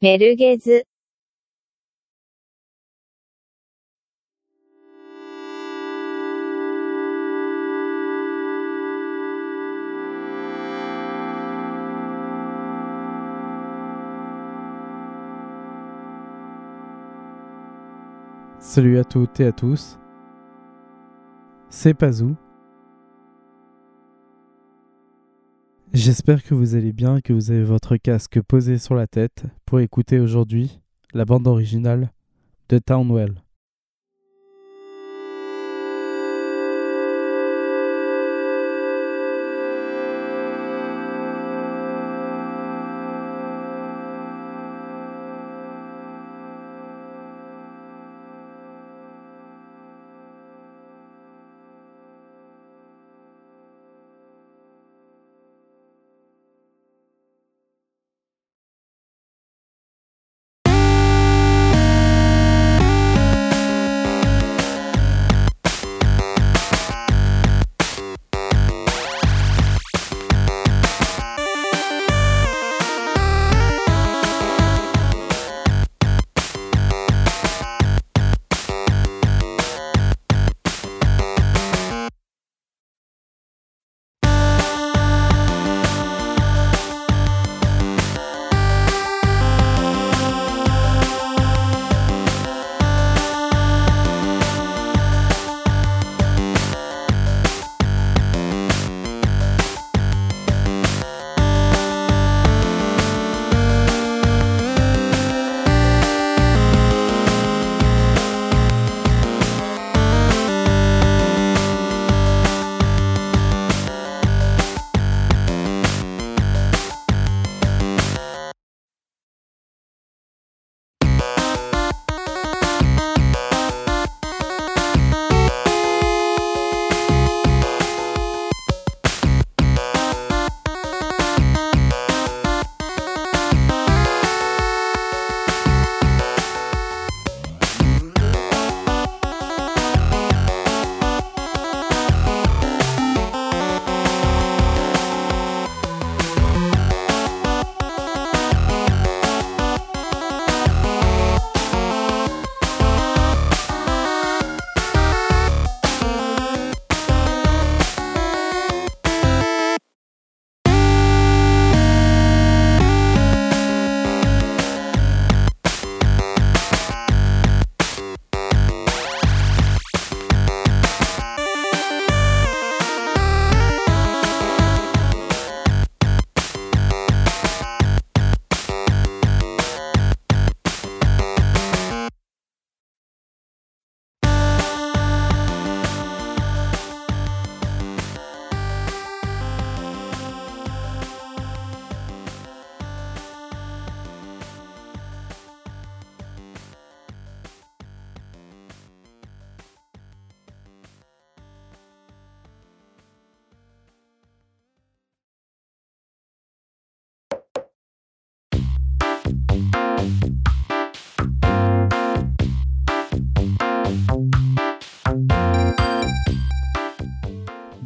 メルゲズ Salut à toutes et à tous. C'est Pazou. J'espère que vous allez bien que vous avez votre casque posé sur la tête pour écouter aujourd'hui la bande originale de Townwell.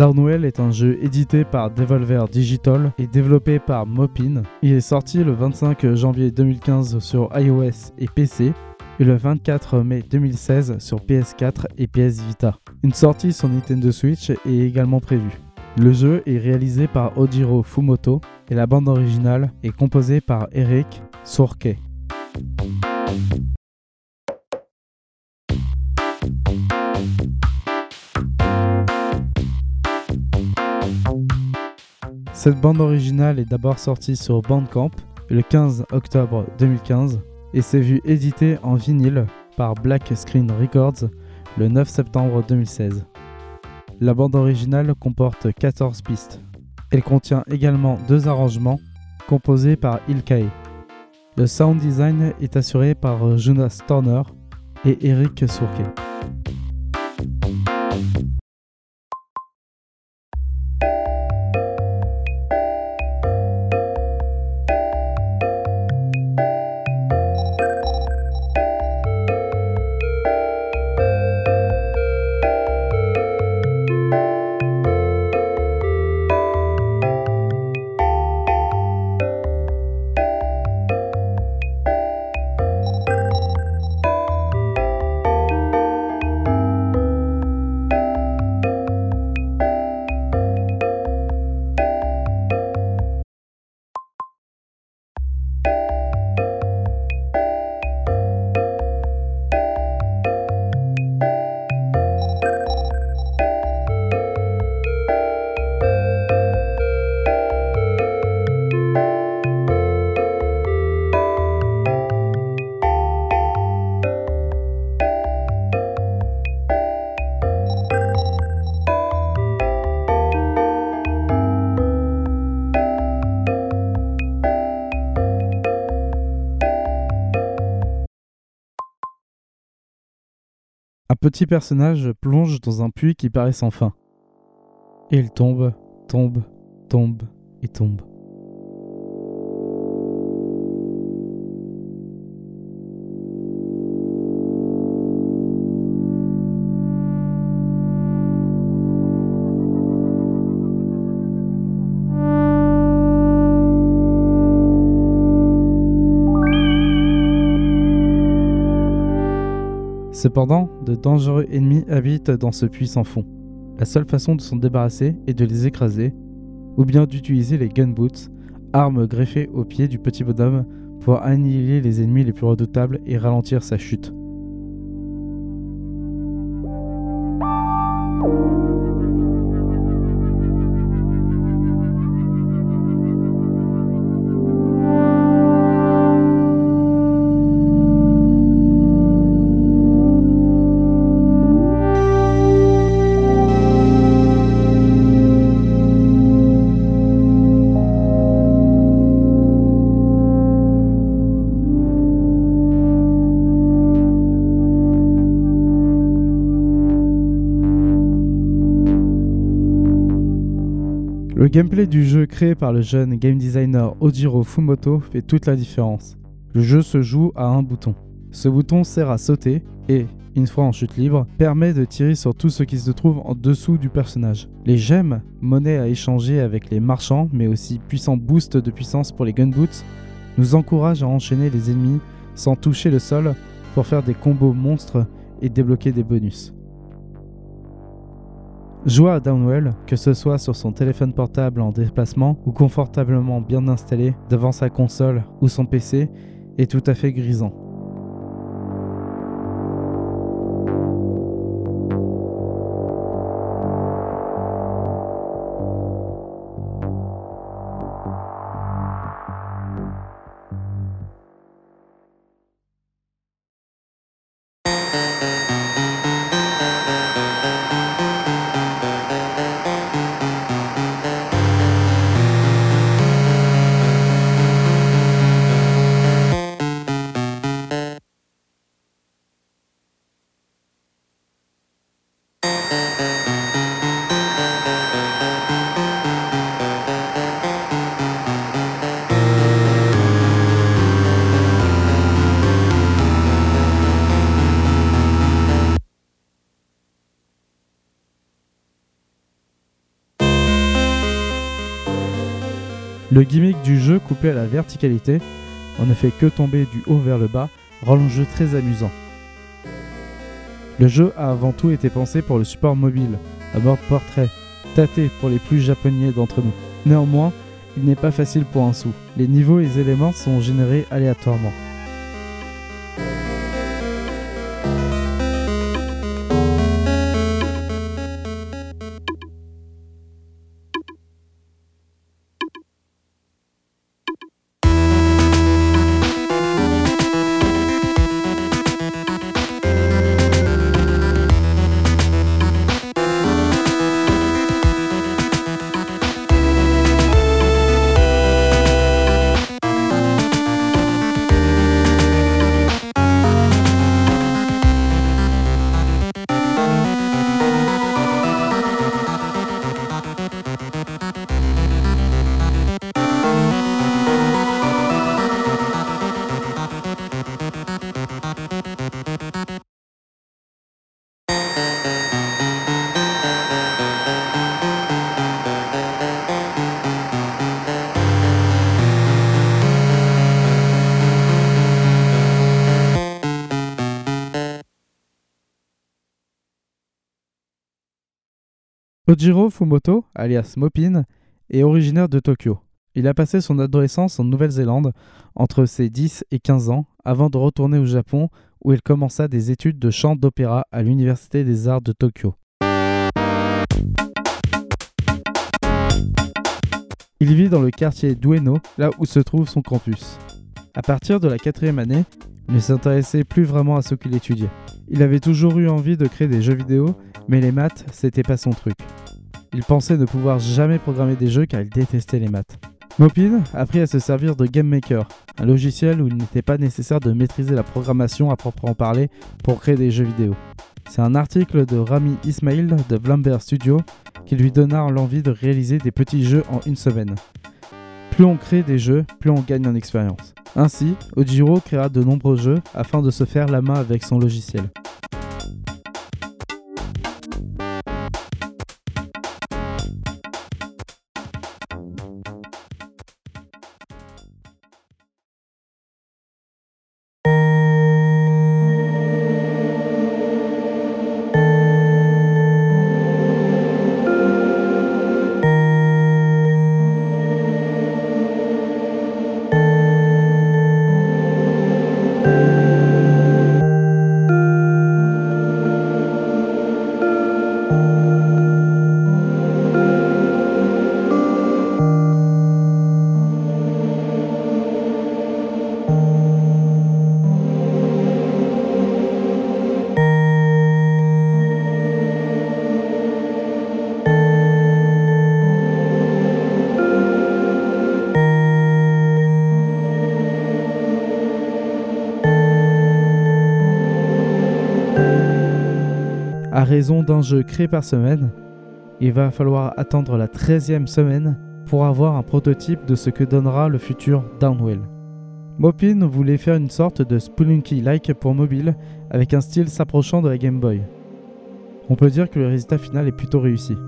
Darnwell est un jeu édité par Devolver Digital et développé par Mopin. Il est sorti le 25 janvier 2015 sur iOS et PC et le 24 mai 2016 sur PS4 et PS Vita. Une sortie sur Nintendo Switch est également prévue. Le jeu est réalisé par Ojiro Fumoto et la bande originale est composée par Eric Sourke. Cette bande originale est d'abord sortie sur Bandcamp le 15 octobre 2015 et s'est vue éditée en vinyle par Black Screen Records le 9 septembre 2016. La bande originale comporte 14 pistes. Elle contient également deux arrangements composés par Ilkay. Le sound design est assuré par Jonas Turner et Eric Sourke. Petit personnage plonge dans un puits qui paraît sans fin. Et il tombe, tombe, tombe et tombe. Cependant, de dangereux ennemis habitent dans ce puits sans fond. La seule façon de s'en débarrasser est de les écraser, ou bien d'utiliser les gunboots, armes greffées au pied du petit bonhomme pour annihiler les ennemis les plus redoutables et ralentir sa chute. Gameplay du jeu créé par le jeune game designer Ojiro Fumoto fait toute la différence. Le jeu se joue à un bouton. Ce bouton sert à sauter et, une fois en chute libre, permet de tirer sur tout ce qui se trouve en dessous du personnage. Les gemmes, monnaie à échanger avec les marchands, mais aussi puissant boost de puissance pour les gunboots, nous encouragent à enchaîner les ennemis sans toucher le sol pour faire des combos monstres et débloquer des bonus. Jouer à Downwell, que ce soit sur son téléphone portable en déplacement ou confortablement bien installé devant sa console ou son PC, est tout à fait grisant. Le gimmick du jeu couplé à la verticalité, on ne fait que tomber du haut vers le bas, rend le jeu très amusant. Le jeu a avant tout été pensé pour le support mobile, à mode portrait, tâté pour les plus japonais d'entre nous. Néanmoins, il n'est pas facile pour un sou. Les niveaux et les éléments sont générés aléatoirement. Ojiro Fumoto, alias Mopin, est originaire de Tokyo. Il a passé son adolescence en Nouvelle-Zélande entre ses 10 et 15 ans avant de retourner au Japon où il commença des études de chant d'opéra à l'Université des Arts de Tokyo. Il vit dans le quartier d'Ueno, là où se trouve son campus. À partir de la quatrième année, il ne s'intéressait plus vraiment à ce qu'il étudiait. Il avait toujours eu envie de créer des jeux vidéo, mais les maths, c'était pas son truc. Il pensait ne pouvoir jamais programmer des jeux car il détestait les maths. Mopin apprit à se servir de Game Maker, un logiciel où il n'était pas nécessaire de maîtriser la programmation à proprement parler pour créer des jeux vidéo. C'est un article de Rami Ismail de Vlamber Studio qui lui donna l'envie de réaliser des petits jeux en une semaine. Plus on crée des jeux, plus on gagne en expérience. Ainsi, Ojiro créera de nombreux jeux afin de se faire la main avec son logiciel. À raison d'un jeu créé par semaine, il va falloir attendre la 13e semaine pour avoir un prototype de ce que donnera le futur Downwell. Mopin voulait faire une sorte de Spelunky-like pour mobile avec un style s'approchant de la Game Boy. On peut dire que le résultat final est plutôt réussi.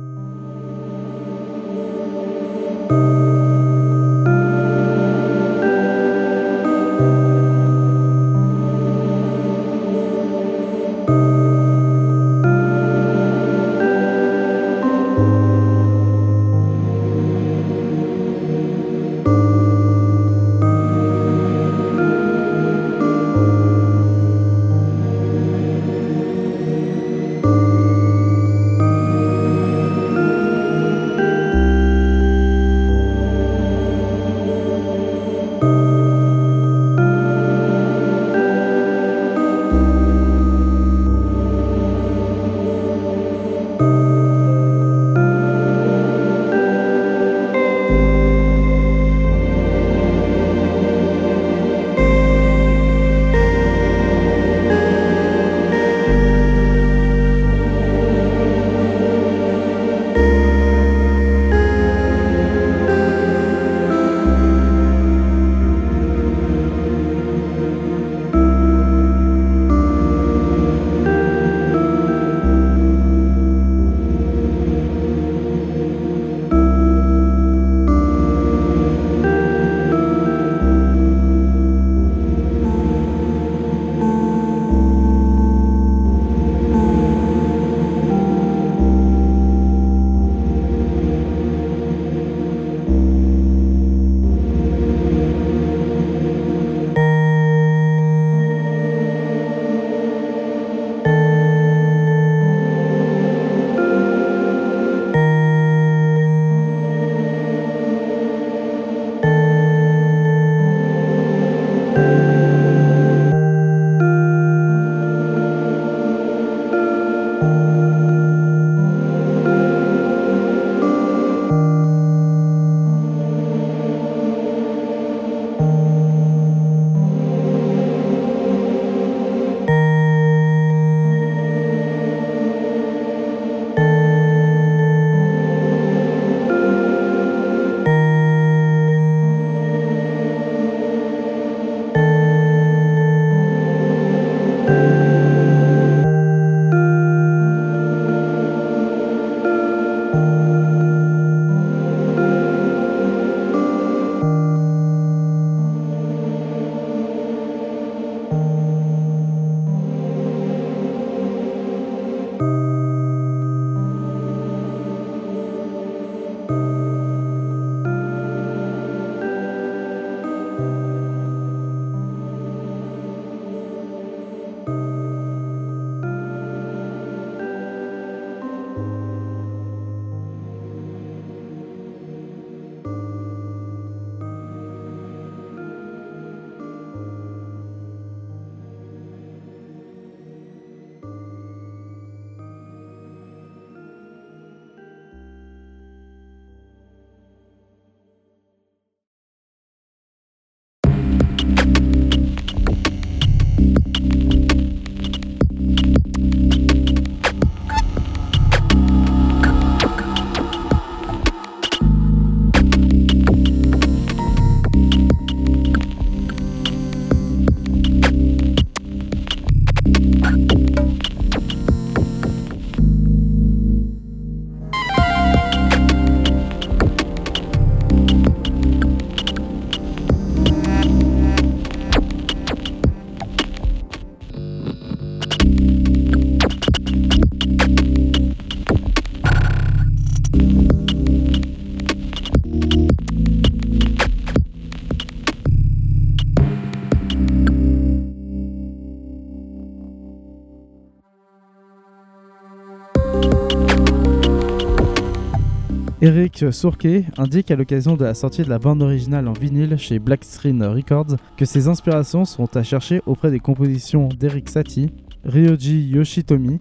Eric Sourquet indique à l'occasion de la sortie de la bande originale en vinyle chez Black Screen Records que ses inspirations sont à chercher auprès des compositions d'Eric Satie, Ryoji Yoshitomi,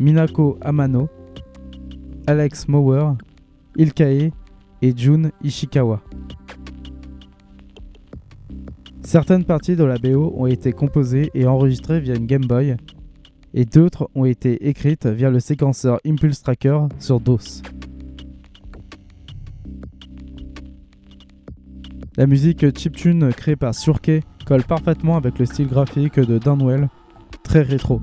Minako Amano, Alex Mower, Ilkae et Jun Ishikawa. Certaines parties de la BO ont été composées et enregistrées via une Game Boy, et d'autres ont été écrites via le séquenceur Impulse Tracker sur DOS. La musique chiptune créée par Surkey colle parfaitement avec le style graphique de Dunwell, très rétro.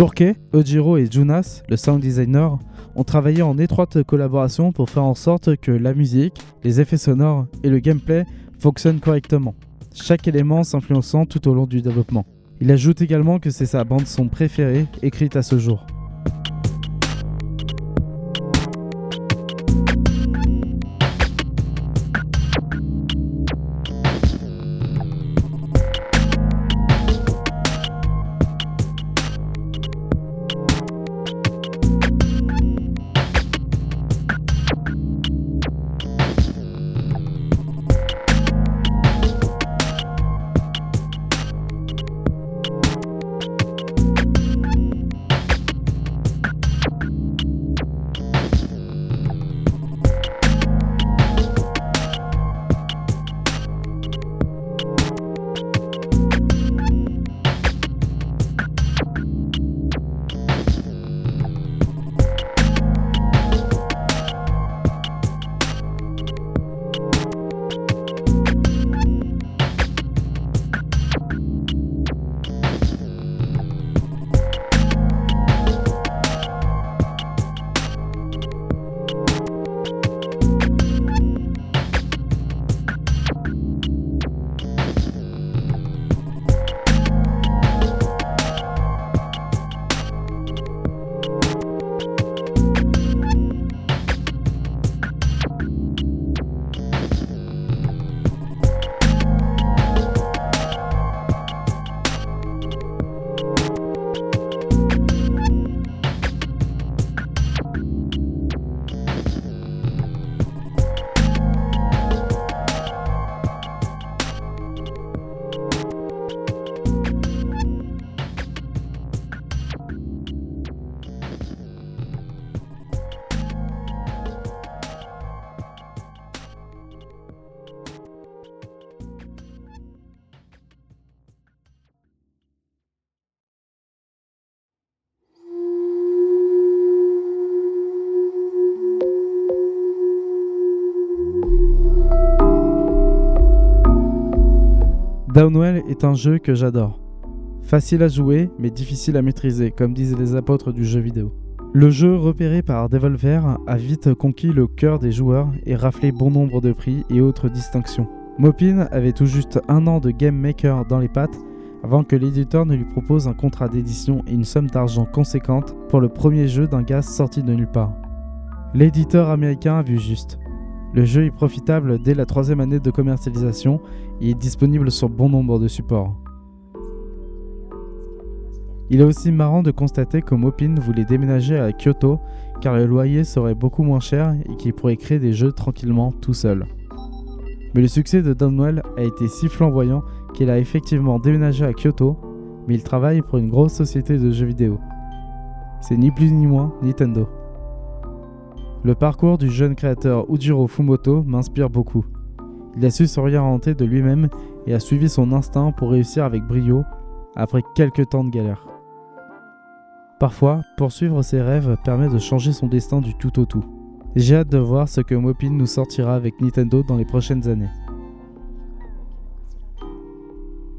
Shurke, Ojiro et Junas, le sound designer, ont travaillé en étroite collaboration pour faire en sorte que la musique, les effets sonores et le gameplay fonctionnent correctement, chaque élément s'influençant tout au long du développement. Il ajoute également que c'est sa bande son préférée écrite à ce jour. Downwell est un jeu que j'adore. Facile à jouer, mais difficile à maîtriser, comme disent les apôtres du jeu vidéo. Le jeu, repéré par Devolver, a vite conquis le cœur des joueurs et raflé bon nombre de prix et autres distinctions. Mopin avait tout juste un an de Game Maker dans les pattes avant que l'éditeur ne lui propose un contrat d'édition et une somme d'argent conséquente pour le premier jeu d'un gaz sorti de nulle part. L'éditeur américain a vu juste. Le jeu est profitable dès la troisième année de commercialisation et est disponible sur bon nombre de supports. Il est aussi marrant de constater que Mopin voulait déménager à Kyoto car le loyer serait beaucoup moins cher et qu'il pourrait créer des jeux tranquillement tout seul. Mais le succès de Downwell a été si flamboyant qu'il a effectivement déménagé à Kyoto, mais il travaille pour une grosse société de jeux vidéo. C'est ni plus ni moins Nintendo. Le parcours du jeune créateur Ujiro Fumoto m'inspire beaucoup. Il a su s'orienter de lui-même et a suivi son instinct pour réussir avec brio après quelques temps de galère. Parfois, poursuivre ses rêves permet de changer son destin du tout au tout. J'ai hâte de voir ce que Mopin nous sortira avec Nintendo dans les prochaines années.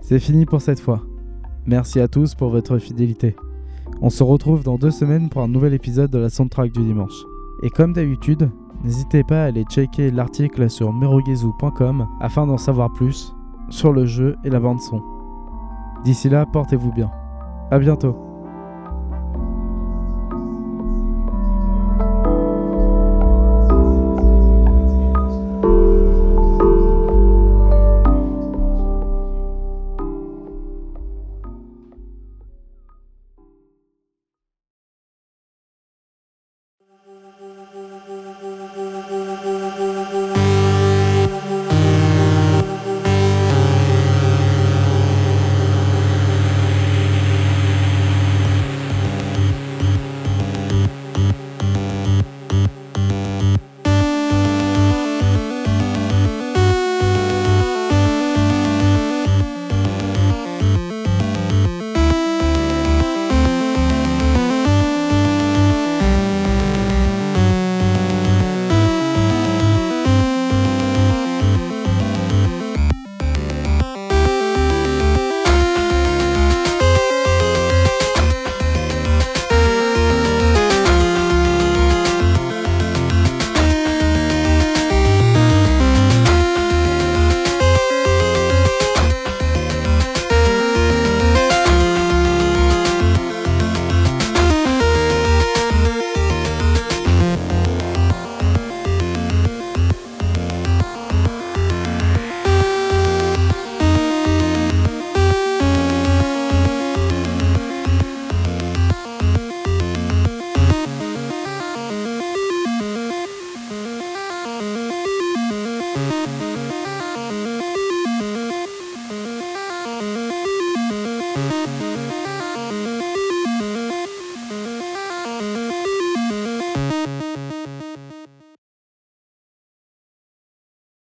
C'est fini pour cette fois. Merci à tous pour votre fidélité. On se retrouve dans deux semaines pour un nouvel épisode de la soundtrack du dimanche. Et comme d'habitude, n'hésitez pas à aller checker l'article sur merogezu.com afin d'en savoir plus sur le jeu et la bande son. D'ici là, portez-vous bien. A bientôt